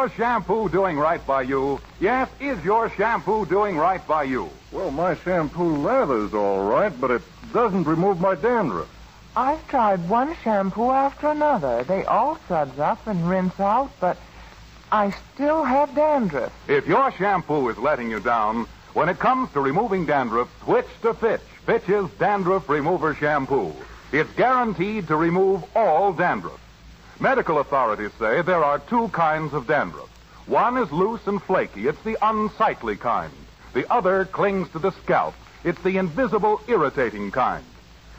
your shampoo doing right by you? Yes, is your shampoo doing right by you? Well, my shampoo lathers all right, but it doesn't remove my dandruff. I've tried one shampoo after another. They all suds up and rinse out, but I still have dandruff. If your shampoo is letting you down, when it comes to removing dandruff, switch to Fitch. Fitch's Dandruff Remover Shampoo. It's guaranteed to remove all dandruff. Medical authorities say there are two kinds of dandruff. One is loose and flaky. It's the unsightly kind. The other clings to the scalp. It's the invisible, irritating kind.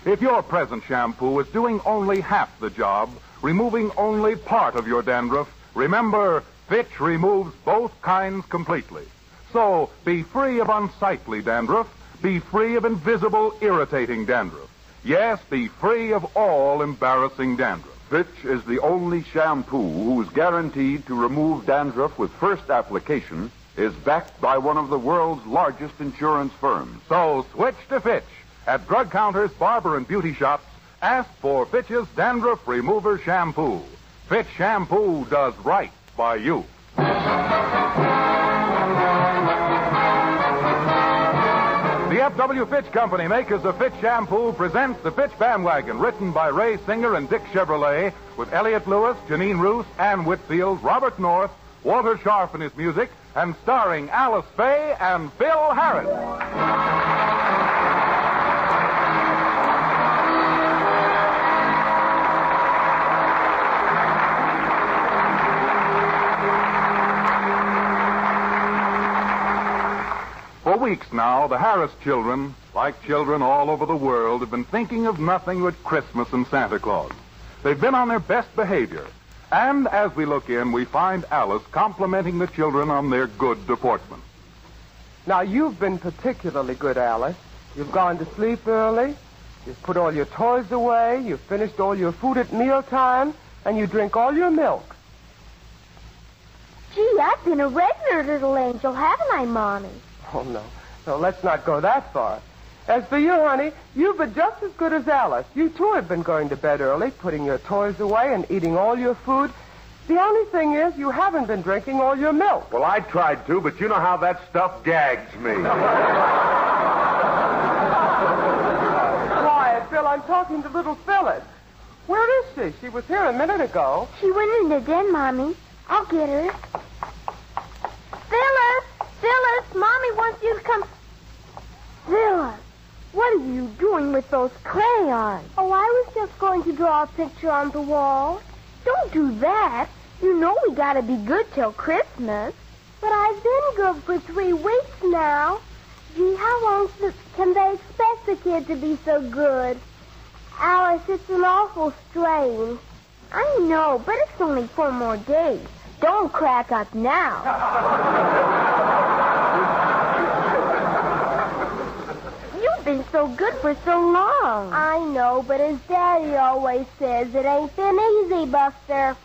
If your present shampoo is doing only half the job, removing only part of your dandruff, remember, Fitch removes both kinds completely. So be free of unsightly dandruff. Be free of invisible, irritating dandruff. Yes, be free of all embarrassing dandruff. Fitch is the only shampoo who's guaranteed to remove dandruff with first application, is backed by one of the world's largest insurance firms. So switch to Fitch. At drug counters, barber, and beauty shops, ask for Fitch's Dandruff Remover Shampoo. Fitch Shampoo does right by you. The F.W. Fitch Company, makers of Fitch Shampoo, presents The Fitch Bandwagon, written by Ray Singer and Dick Chevillat, with Elliot Lewis, Janine Roos, Ann Whitfield, Robert North, Walter Scharf in his music, and starring Alice Faye and Phil Harris. Weeks now, the Harris children, like children all over the world, have been thinking of nothing but Christmas and Santa Claus. They've been on their best behavior. And as we look in, we find Alice complimenting the children on their good deportment. Now, you've been particularly good, Alice. You've gone to sleep early. You've put all your toys away. You've finished all your food at mealtime. And you drink all your milk. Gee, I've been a regular little angel, haven't I, Mommy? Oh, no. No, let's not go that far. As for you, honey, you've been just as good as Alice. You, too, have been going to bed early, putting your toys away, and eating all your food. The only thing is, you haven't been drinking all your milk. Well, I tried to, but you know how that stuff gags me. Quiet, Phil. I'm talking to little Phyllis. Where is she? She was here a minute ago. She went in the den, Mommy. I'll get her. Mommy wants you to come. Zilla, What are you doing with those crayons? Oh, I was just going to draw a picture on the wall. Don't do that. You know we gotta be good till Christmas. But I've been good for three weeks now. Gee, how long can they expect the kid to be so good? Alice, it's an awful strain. I know, but it's only four more days. Don't crack up now. You've been so good for so long. I know, but as Daddy always says, it ain't been easy, Buster.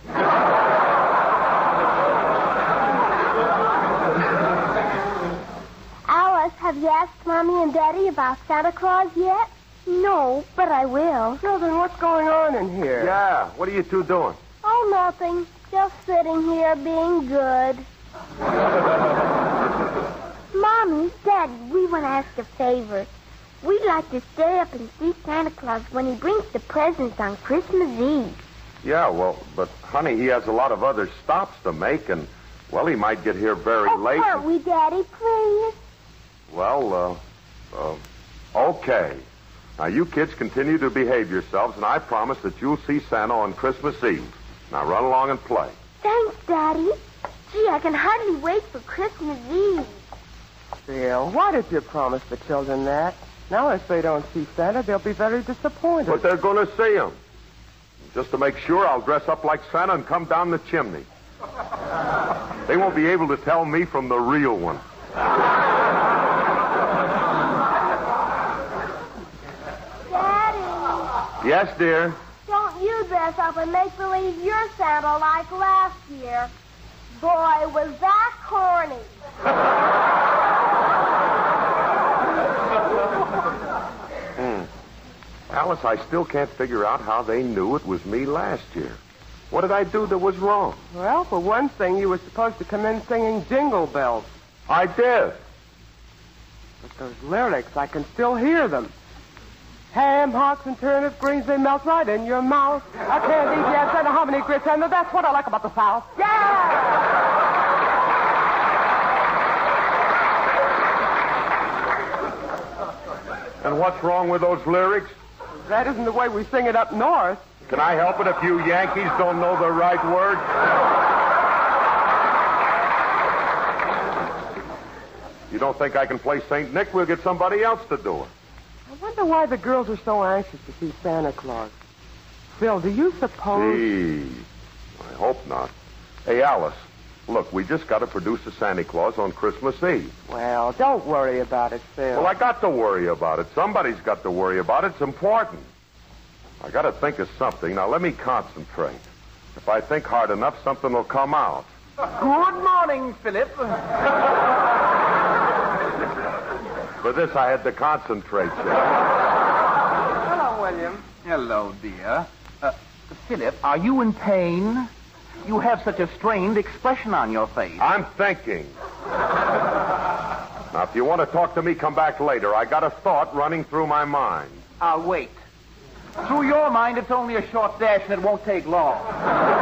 Alice, have you asked Mommy and Daddy about Santa Claus yet? No, but I will. No, then what's going on in here? yeah, what are you two doing? Oh, nothing. Just sitting here being good. Mommy, Daddy, we want to ask a favor. We'd like to stay up and see Santa Claus when he brings the presents on Christmas Eve. Yeah, well, but honey, he has a lot of other stops to make, and well, he might get here very Oh, late. can't we, Daddy, please? Well, uh, uh, okay. Now, you kids continue to behave yourselves, and I promise that you'll see Santa on Christmas Eve. Now, run along and play. Thanks, Daddy. Gee, I can hardly wait for Christmas Eve. Phil, why did you promise the children that? Now, if they don't see Santa, they'll be very disappointed. But they're going to see him. Just to make sure, I'll dress up like Santa and come down the chimney. They won't be able to tell me from the real one. Daddy, Yes, dear. Don't dress up and make believe you're Santa like last year. Boy, was that corny. Hmm. Alice, I still can't figure out how they knew it was me last year. What did I do that was wrong? Well, for one thing, you were supposed to come in singing Jingle Bells. I did. But those lyrics, I can still hear them. Ham, hocks, and turnips, greens, they melt right in your mouth. A candy yes, and a hominy grits, and that's what I like about the South. Yeah! And what's wrong with those lyrics? That isn't the way we sing it up north. Can I help it if you Yankees don't know the right words? You don't think I can play St. Nick? We'll get somebody else to do it. I wonder why the girls are so anxious to see Santa Claus. Phil, do you suppose... Gee, I hope not. Hey, Alice, look, we just got to produce a Santa Claus on Christmas Eve. Well, don't worry about it, Phil. Well, I got to worry about it. Somebody's got to worry about it. It's important. I got to think of something. Now, let me concentrate. If I think hard enough, something will come out. Good morning, Philip. For this, I had to concentrate, Jack. Hello, William. Hello, dear. Uh, Philip, are you in pain? You have such a strained expression on your face. I'm thinking. Now, if you want to talk to me, come back later. I got a thought running through my mind. I'll wait. Through your mind, it's only a short dash and it won't take long.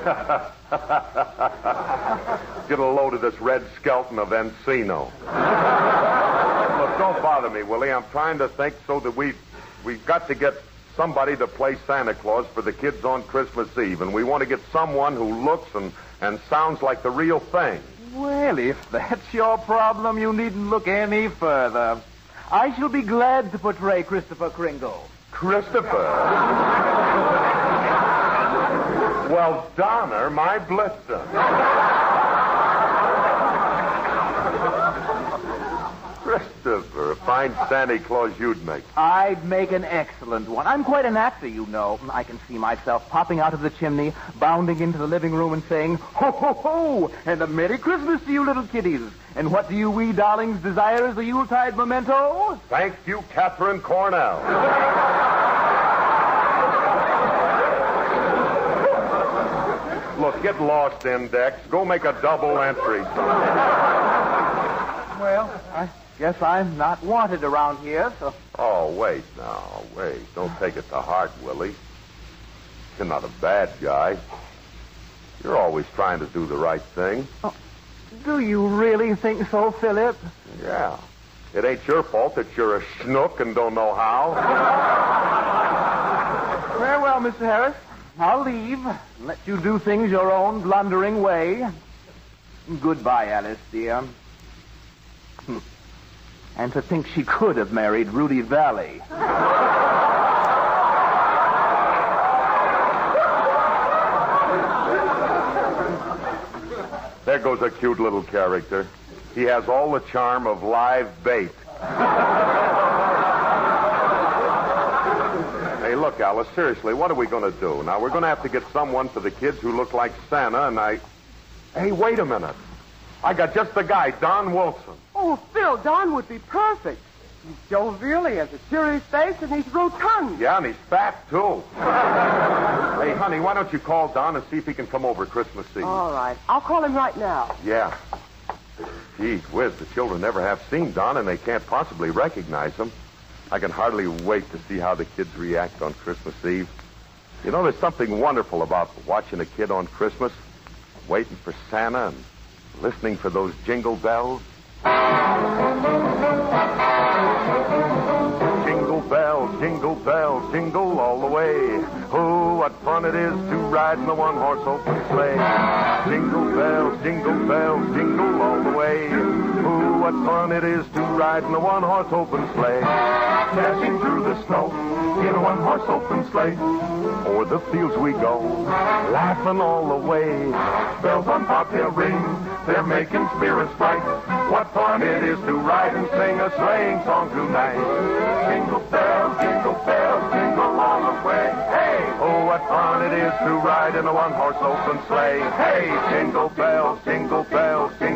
Get a load of this Red Skelton of Encino. Look, don't bother me, Willie. I'm trying to think so that we we've got to get somebody to play Santa Claus for the kids on Christmas Eve, and we want to get someone who looks and, and sounds like the real thing. Well, if that's your problem, you needn't look any further. I shall be glad to portray Christopher Kringle. Christopher. well, Donner, my blister. Christopher, a fine Santa Claus you'd make. I'd make an excellent one. I'm quite an actor, you know. I can see myself popping out of the chimney, bounding into the living room and saying, Ho, ho, ho, and a Merry Christmas to you little kiddies. And what do you wee darlings desire as the Yuletide memento? Thank you, Katharine Cornell. Get lost, Index. Go make a double entry. Well, I guess I'm not wanted around here, so. Oh, wait now, wait. Don't take it to heart, Willie. You're not a bad guy. You're always trying to do the right thing. Oh, do you really think so, Philip? Yeah. It ain't your fault that you're a schnook and don't know how. Very well, Mr. Harris. I'll leave. and Let you do things your own blundering way. Goodbye, Alice, dear. And to think she could have married Rudy Vallee. There goes a cute little character. He has all the charm of live bait. Look, Alice, seriously, what are we going to do? Now, we're going to have to get someone for the kids who look like Santa, and I. Hey, wait a minute. I got just the guy, Don Wilson. Oh, Phil, Don would be perfect. He's jovial, he has a serious face, and he's rotund. Yeah, and he's fat, too. hey, honey, why don't you call Don and see if he can come over Christmas Eve? All right. I'll call him right now. Yeah. Gee whiz, the children never have seen Don, and they can't possibly recognize him. I can hardly wait to see how the kids react on Christmas Eve. You know, there's something wonderful about watching a kid on Christmas, waiting for Santa and listening for those jingle bells. Jingle bells, jingle bells, jingle all the way. Oh, what fun it is to ride in the one-horse open sleigh. Jingle bells, jingle bells, jingle all the way. Oh, what fun it is to ride in the one-horse open sleigh. Dashing through the snow in a one-horse open sleigh. O'er the fields we go, laughing all the way. Bells on bobtail ring, they're making spirits bright. What fun it is to ride and sing a sleighing song tonight. Jingle bells, jingle bells, jingle all the way. Hey! Oh, what what fun it is to ride in a one-horse open sleigh. Hey, jingle bells, jingle bells, jingle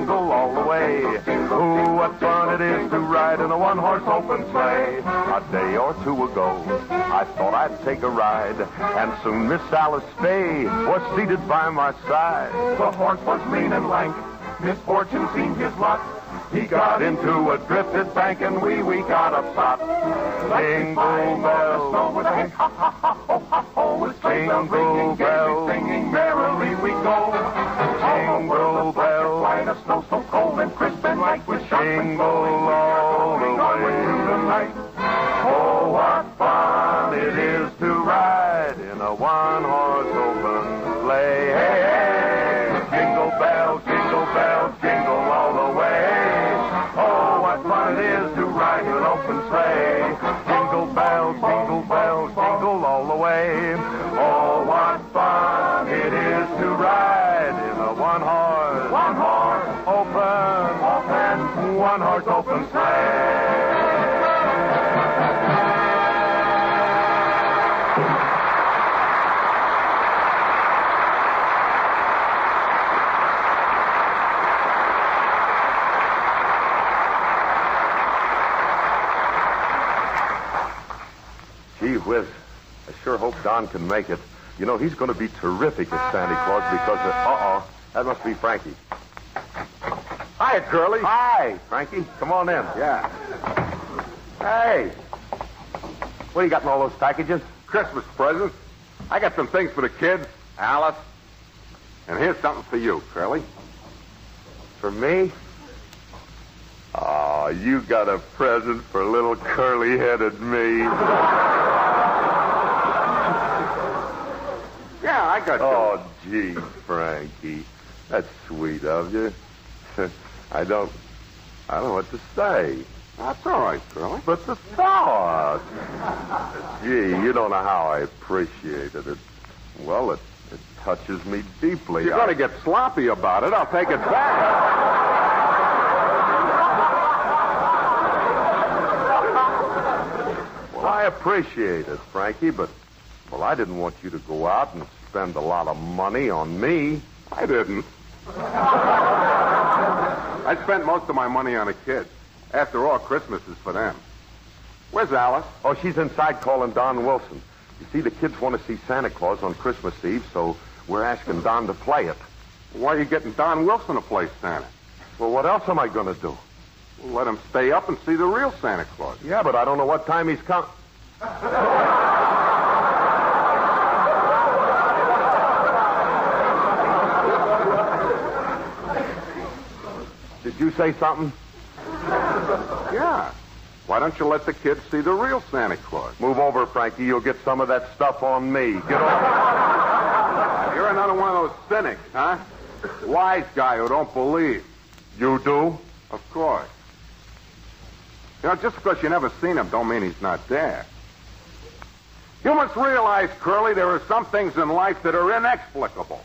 the. Ooh, what fun it is to ride in a one-horse open sleigh. A day or two ago, I thought I'd take a ride, and soon Miss Alice Faye was seated by my side. The horse was lean and lank. Misfortune seemed his lot. He got into a drifted bank and we we got upset. Jingle bells, with a hey, ha, ha, ha, ho, ha, ho. With bells ringing, bells. singing, merrily we go. Jingle bells. Flying a snow so cold and crisp and light with sharp hope Don can make it. You know, he's going to be terrific as Santa Claus because of... Uh-oh. That must be Frankie. Hi, Curly. Hi, Frankie. Come on in. Yeah. Hey. What do you got in all those packages? Christmas presents. I got some things for the kids, Alice. And here's something for you, Curly. For me? Oh, you got a present for little curly-headed me. Yeah, I got you. Oh, gee, Frankie. That's sweet of you. I don't... I don't know what to say. That's all right, Curly. But the thought. Gee, you don't know how I appreciate it. it well, it, it touches me deeply. You're I- going to get sloppy about it. I'll take it back. Well, I appreciate it, Frankie, but, well, I didn't want you to go out and spend a lot of money on me. I didn't. I spent most of my money on the kids. After all, Christmas is for them. Where's Alice? Oh, she's inside calling Don Wilson. You see, the kids want to see Santa Claus on Christmas Eve, so we're asking Don to play it. Why are you getting Don Wilson to play Santa? Well, what else am I going to do? Well, let him stay up and see the real Santa Claus. Yeah, but I don't know what time he's coming. Did you say something? Yeah. Why don't you let the kids see the real Santa Claus? Move over, Frankie. You'll get some of that stuff on me. Get over. You're another one of those cynics, huh? Wise guy who don't believe. You do? Of course. You know, just because you never seen him don't mean he's not there. You must realize, Curly, there are some things in life that are inexplicable.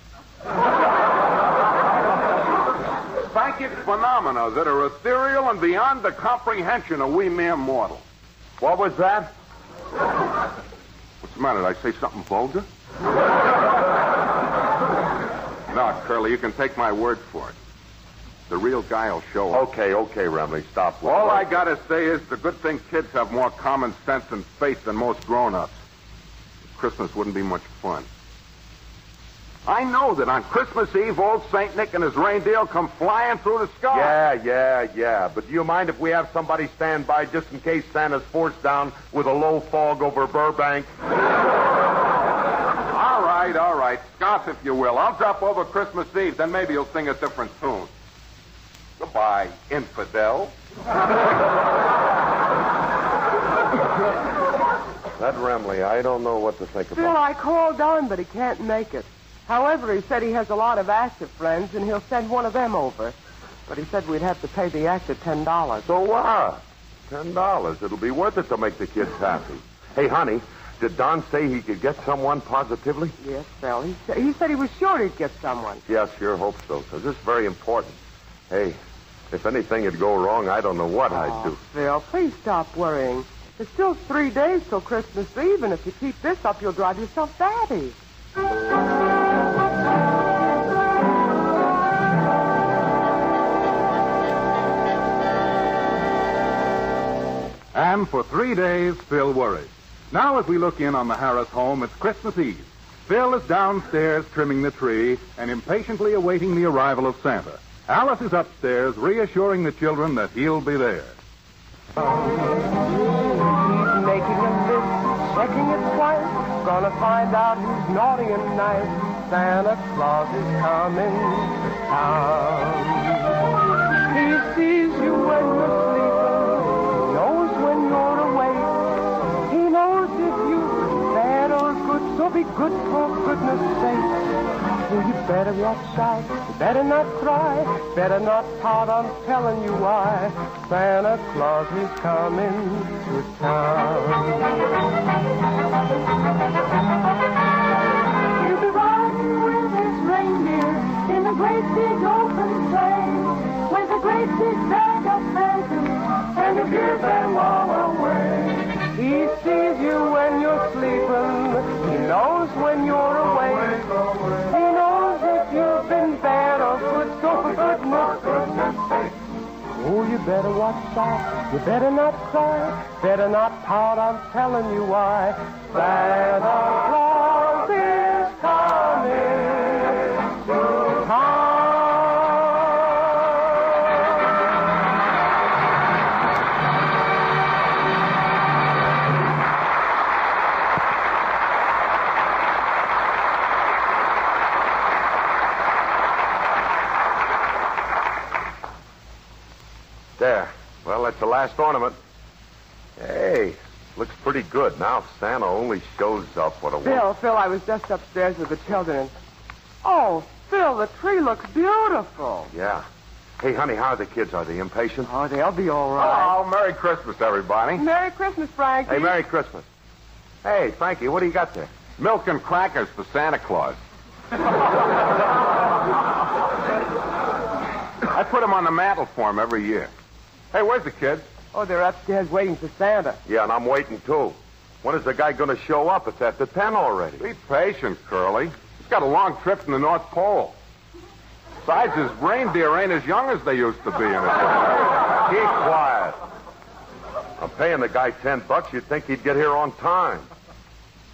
Psychic phenomena that are ethereal and beyond the comprehension of we mere mortals. What was that? What's the matter? Did I say something vulgar? no, Curly, you can take my word for it. The real guy will show up. Okay, okay, Remley, stop. All that. I gotta say is the good thing kids have more common sense and faith than most grown-ups. Christmas wouldn't be much fun. I know that on Christmas Eve, old Saint Nick and his reindeer come flying through the sky. Yeah, yeah, yeah. But do you mind if we have somebody stand by just in case Santa's forced down with a low fog over Burbank? All right, all right. Scoff, if you will. I'll drop over Christmas Eve, then maybe you'll sing a different tune. Goodbye, infidel. That Remley, I don't know what to think about. Phil, about. I called Don, but he can't make it. However, he said he has a lot of active friends, and he'll send one of them over. But he said we'd have to pay the actor ten dollars. So what? Ten dollars. It'll be worth it to make the kids happy. Hey, honey, did Don say he could get someone positively? Yes, Phil. He, sa- he said he was sure he'd get someone. Yeah, sure hope so, because this is very important. Hey, if anything would go wrong, I don't know what I'd do. Phil, please stop worrying. There's still three days till Christmas Eve, and if you keep this up, you'll drive yourself batty. And for three days, Phil worried. Now, as we look in on the Harris home, it's Christmas Eve. Phil is downstairs trimming the tree and impatiently awaiting the arrival of Santa. Alice is upstairs reassuring the children that he'll be there. He's making a list, checking it twice. Gonna find out who's naughty and nice. Santa Claus is coming to town. He sees be good for goodness sake. Oh, you better watch out, better not cry, better not pout, I'm telling you why. Santa Claus is coming to town. He'll be riding with his reindeer in a great big open sleigh with a great big bag of presents and he'll give them all away. When you're away. He knows if you've been bad or good, so for goodness, sake. Oh, you better watch out, you better not cry, better not pout, I'm telling you why. Santa Claus ornament. Hey, looks pretty good. Now if Santa only shows up what a Phil, Phil, I was just upstairs with the children and... Oh, Phil, the tree looks beautiful. Yeah. Hey, honey, how are the kids? Are they impatient? Oh, they'll be all right. Hello, Merry Christmas, everybody. Merry Christmas, Frankie. Hey, Merry Christmas. Hey, Frankie, what do you got there? Milk and crackers for Santa Claus. I put them on the mantle for him every year. Hey, where's the kids? Oh, they're upstairs waiting for Santa. Yeah, and I'm waiting too. When is the guy going to show up? It's after 10 already. Be patient, Curly. He's got a long trip from the North Pole. Besides, his reindeer ain't as young as they used to be in. Keep quiet. I'm paying the guy 10 bucks. You'd think he'd get here on time.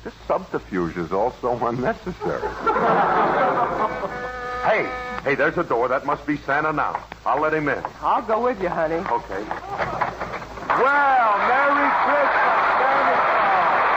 This subterfuge is also unnecessary. Hey, hey, there's a door. That must be Santa now. I'll let him in. I'll go with you, honey. Okay. Well, Merry Christmas, Santa Claus.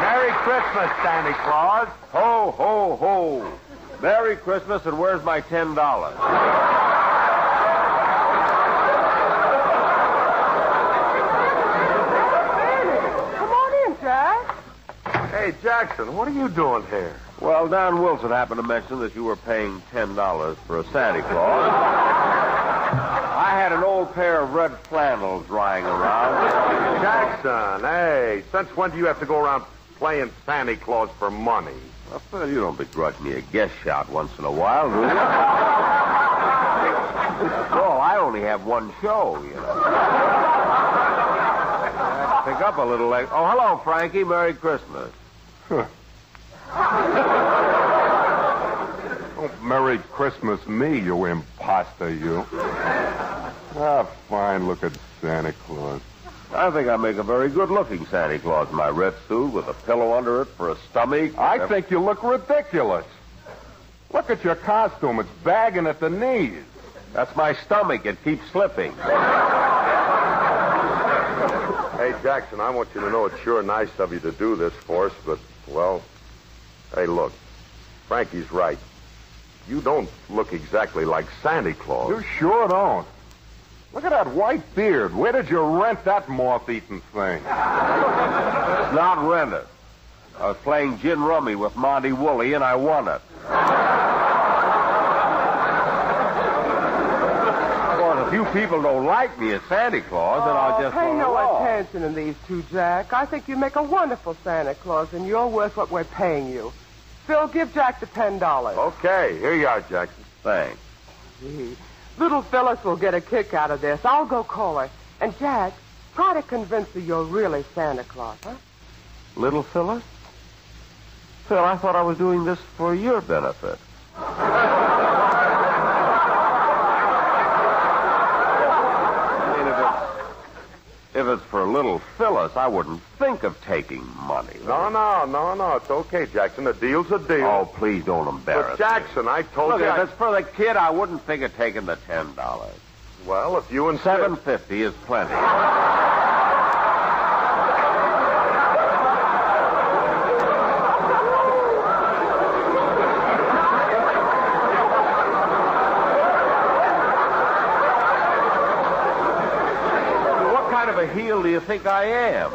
Merry Christmas, Santa Claus. Ho, ho, ho. Merry Christmas, and where's my $10? Come on in, Jack. Hey, Jackson, what are you doing here? Well, Don Wilson happened to mention that you were paying ten dollars for a Santa Claus. I had an old pair of red flannels lying around. Jackson, hey, since when do you have to go around playing Santa Claus for money? Well, Phil, you don't begrudge me a guest shot once in a while, do you? After all, I only have one show, you know. Pick up a little leg. Oh, hello, Frankie. Merry Christmas. Oh, Merry Christmas me, you imposter, you. Ah, fine. Look at Santa Claus. I think I make a very good-looking Santa Claus in my red suit with a pillow under it for a stomach. I think you look ridiculous. Look at your costume. It's bagging at the knees. That's my stomach. It keeps slipping. Hey, Jackson, I want you to know it's sure nice of you to do this for us, but, well, hey, look. Frankie's right. You don't look exactly like Santa Claus. You sure don't. Look at that white beard. Where did you rent that moth-eaten thing? It's not rented. I was playing gin rummy with Monty Woolley, and I won it. Of course, a few people don't like me as Santa Claus, and I'll oh, just Oh, pay no along. attention to these two, Jack. I think you make a wonderful Santa Claus, and you're worth what we're paying you. Phil, give Jack the ten dollars. Okay, here you are, Jackson. Thanks. Gee, Little Phyllis will get a kick out of this. I'll go call her. And Jack, try to convince her you're really Santa Claus, huh? Little Phyllis? Phil, I thought I was doing this for your benefit. I mean, if it's, if it's for little Phyllis, I wouldn't think of taking money. No, no, no, no. It's okay, Jackson. A deal's a deal. Oh, please don't embarrass but Jackson, I me. told Look, you. if I- it's for the kid, I wouldn't think of taking the ten dollars. Well, if you insist. Seven fifty is plenty. What kind of a heel do you think I am?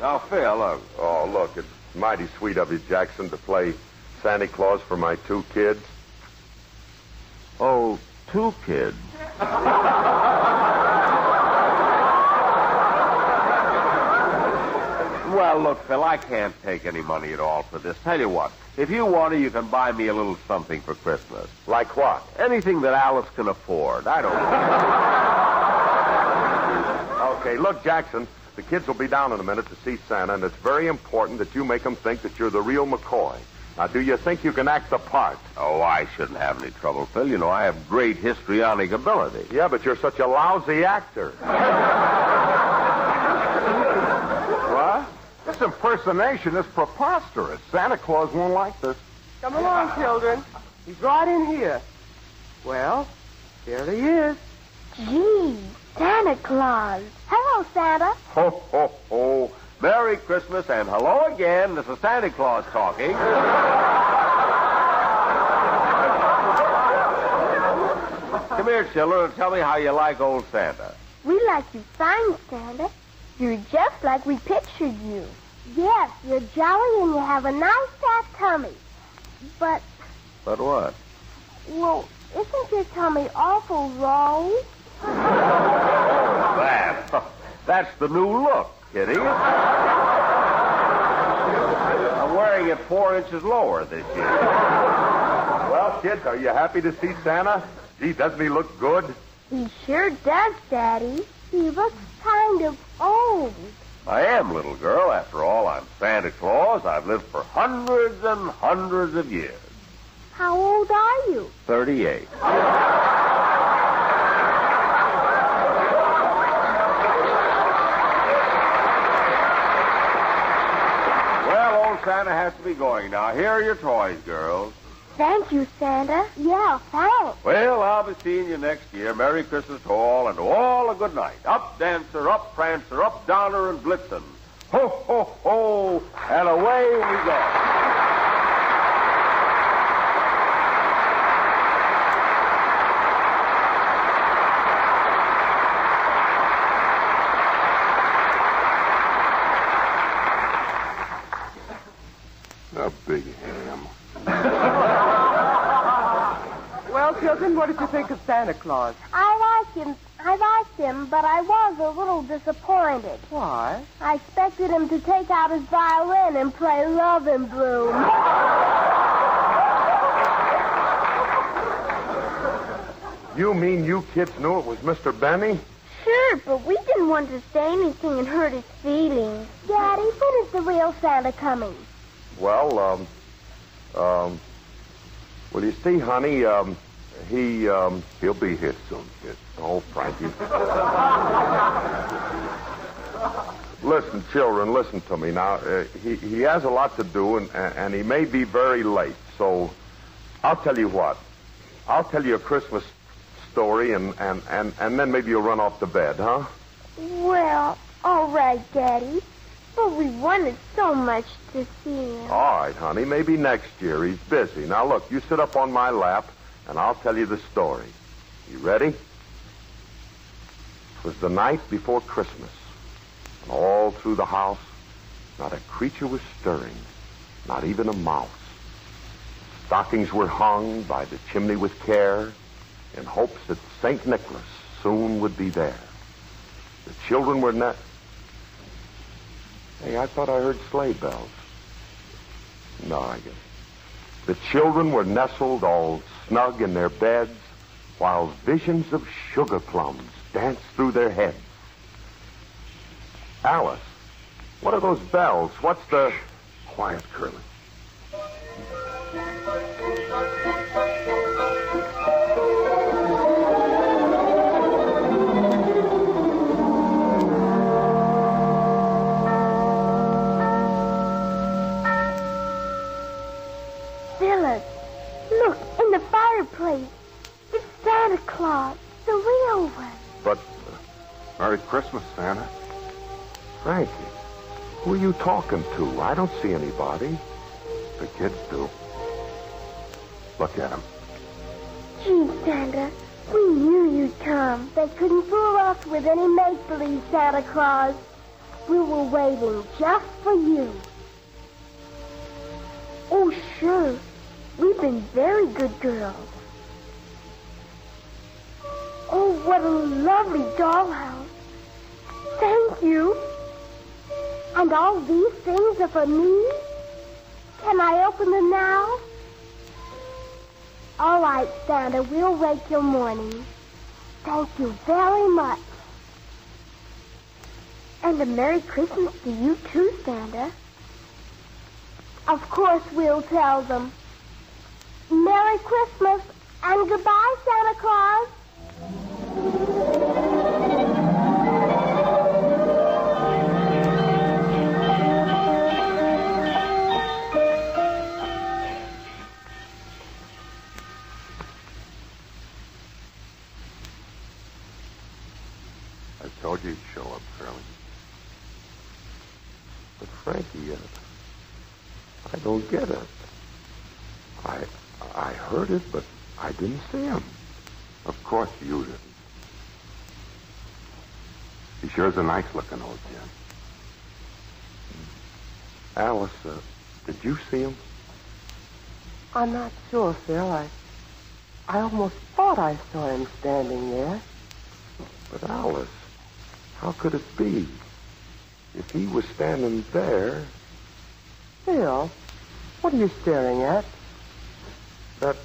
Now, Phil, look. Oh, look, it's mighty sweet of you, Jackson, to play Santa Claus for my two kids. Oh, two kids. well, look, Phil, I can't take any money at all for this. Tell you what, if you want to, you can buy me a little something for Christmas. Like what? Anything that Alice can afford. I don't. Okay, look, Jackson, the kids will be down in a minute to see Santa, and it's very important that you make them think that you're the real McCoy. Now, do you think you can act the part? Oh, I shouldn't have any trouble, Phil. You know, I have great histrionic ability. Yeah, but you're such a lousy actor. What? This impersonation is preposterous. Santa Claus won't like this. Come along, children. He's right in here. Well, here he is. Gee, Santa Claus. Hello, Santa. Ho, ho, ho. Merry Christmas and hello again. This is Santa Claus talking. Come here, children, and tell me how you like old Santa. We like you fine, Santa. You're just like we pictured you. Yes, you're jolly and you have a nice fat tummy. But, But what? well, isn't your tummy awful low? That. That's the new look, Kitty. I'm wearing it four inches lower this year. Well, kids, are you happy to see Santa? Gee, doesn't he look good? He sure does, Daddy. He looks kind of old. I am, little girl. After all, I'm Santa Claus. I've lived for hundreds and hundreds of years. How old are you? 38. Well, old Santa has to be going now. Here are your toys, girls. Thank you, Santa. Yeah, thanks. Well, I'll be seeing you next year. Merry Christmas to all, and to all a good night. Up, Dancer, up, Prancer, up, Donner, and Blitzen. Ho, ho, ho, and away we go. A big ham. Well, children, what did you think of Santa Claus? I like him. I liked him, but I was a little disappointed. Why? I expected him to take out his violin and play Love in Bloom. You mean you kids knew it was Mr. Benny? Sure, but we didn't want to say anything and hurt his feelings. Daddy, when is the real Santa coming? Well, um, um, well, you see, honey, um, he, um, he'll be here soon, kid. Oh, Frankie. listen, children, listen to me now. Uh, he, he has a lot to do, and, and he may be very late. So, I'll tell you what. I'll tell you a Christmas story, and, and, and, and then maybe you'll run off to bed, huh? Well, all right, Daddy. But we wanted so much to see him. All right, honey. Maybe next year. He's busy. Now, look, you sit up on my lap, and I'll tell you the story. You ready? It was the night before Christmas, and all through the house, not a creature was stirring, not even a mouse. Stockings were hung by the chimney with care, in hopes that St. Nicholas soon would be there. The children were not. Hey, I thought I heard sleigh bells. No, I guess. The children were nestled all snug in their beds while visions of sugar plums danced through their heads. Alice, what are those bells? What's the. Quiet, Curly. Phyllis, look, the fireplace. It's Santa Claus, the real one. But. Uh, Merry Christmas, Santa. Frankie, who are you talking to? I don't see anybody. The kids do. Look at them. Gee, Santa, we knew you'd come. They couldn't fool us with any make-believe Santa Claus. We were waiting just for you. Oh, sure. We've been very good girls. Oh, what a lovely dollhouse. Thank you. And all these things are for me? Can I open them now? All right, Santa, we'll wait till morning. Thank you very much. And a Merry Christmas to you too, Santa. Of course we'll tell them. Merry Christmas and goodbye, Santa Claus. I told you he'd show up, Curly. But Frankie, uh, I don't get it. I I heard it, but I didn't see him. Of course you didn't. He sure is a nice-looking old gent. Alice, uh, did you see him? I'm not sure, Phil. I, I almost thought I saw him standing there. But Alice, how could it be? If he was standing there, Phil, what are you staring at? That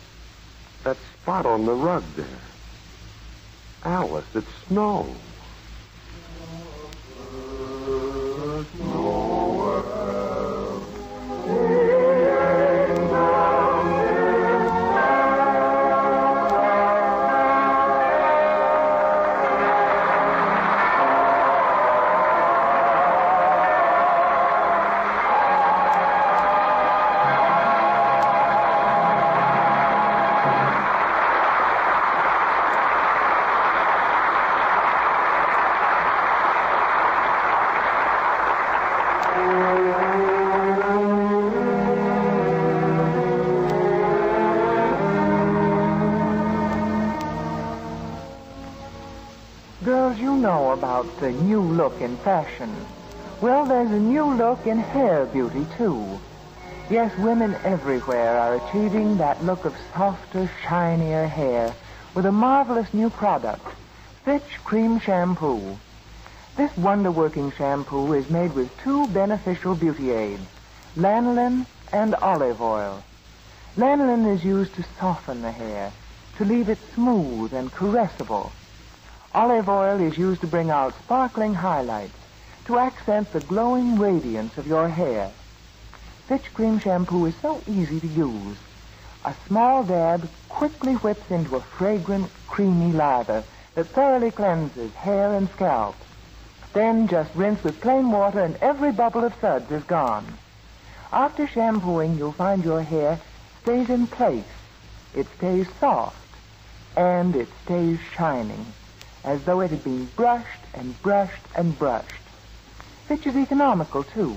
that spot on the rug there. Alice, it's snow. Girls, look in fashion. Well, there's a new look in hair beauty, too. Yes, women everywhere are achieving that look of softer, shinier hair with a marvelous new product, Fitch Cream Shampoo. This wonder-working shampoo is made with two beneficial beauty aids, lanolin and olive oil. Lanolin is used to soften the hair, to leave it smooth and caressable. Olive oil is used to bring out sparkling highlights, to accent the glowing radiance of your hair. Fitch Cream Shampoo is so easy to use. A small dab quickly whips into a fragrant, creamy lather that thoroughly cleanses hair and scalp. Then just rinse with plain water and every bubble of suds is gone. After shampooing, you'll find your hair stays in place. It stays soft. And it stays shining, as though it had been brushed and brushed and brushed. Fitch is economical, too.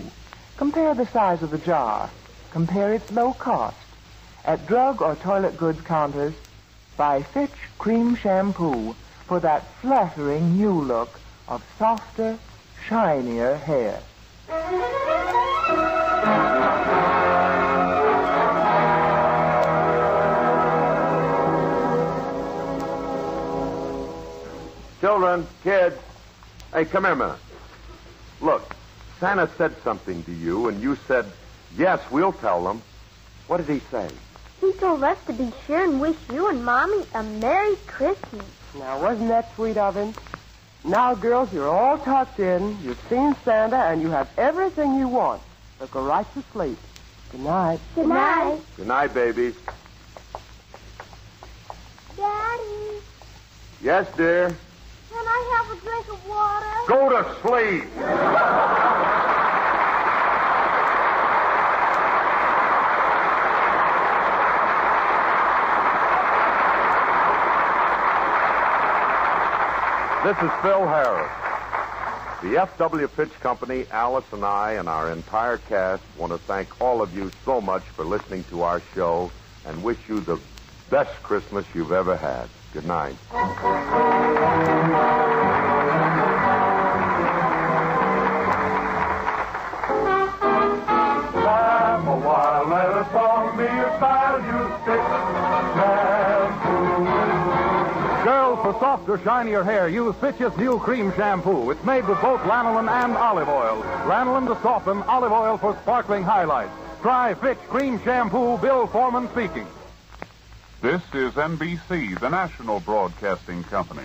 Compare the size of the jar. Compare its low cost. At drug or toilet goods counters, buy Fitch Cream Shampoo for that flattering new look of softer, shinier hair. Children, kids, hey, come here a minute. Look, Santa said something to you, and you said, Yes, we'll tell them. What did he say? He told us to be sure and wish you and Mommy a Merry Christmas. Now, wasn't that sweet of him? Now, girls, you're all tucked in. You've seen Santa, and you have everything you want. So go right to sleep. Good night. Good night. Good night, babies. Daddy, Yes, dear. Can I have a drink of water? Go to sleep. This is Phil Harris. The F.W. Fitch Company, Alice and I, and our entire cast want to thank all of you so much for listening to our show and wish you the best Christmas you've ever had. Good night. Girls, for softer, shinier hair, use Fitch's new cream shampoo. It's made with both lanolin and olive oil. Lanolin to soften, olive oil for sparkling highlights. Try Fitch Cream Shampoo, Bill Forman speaking. This is NBC, the national broadcasting company.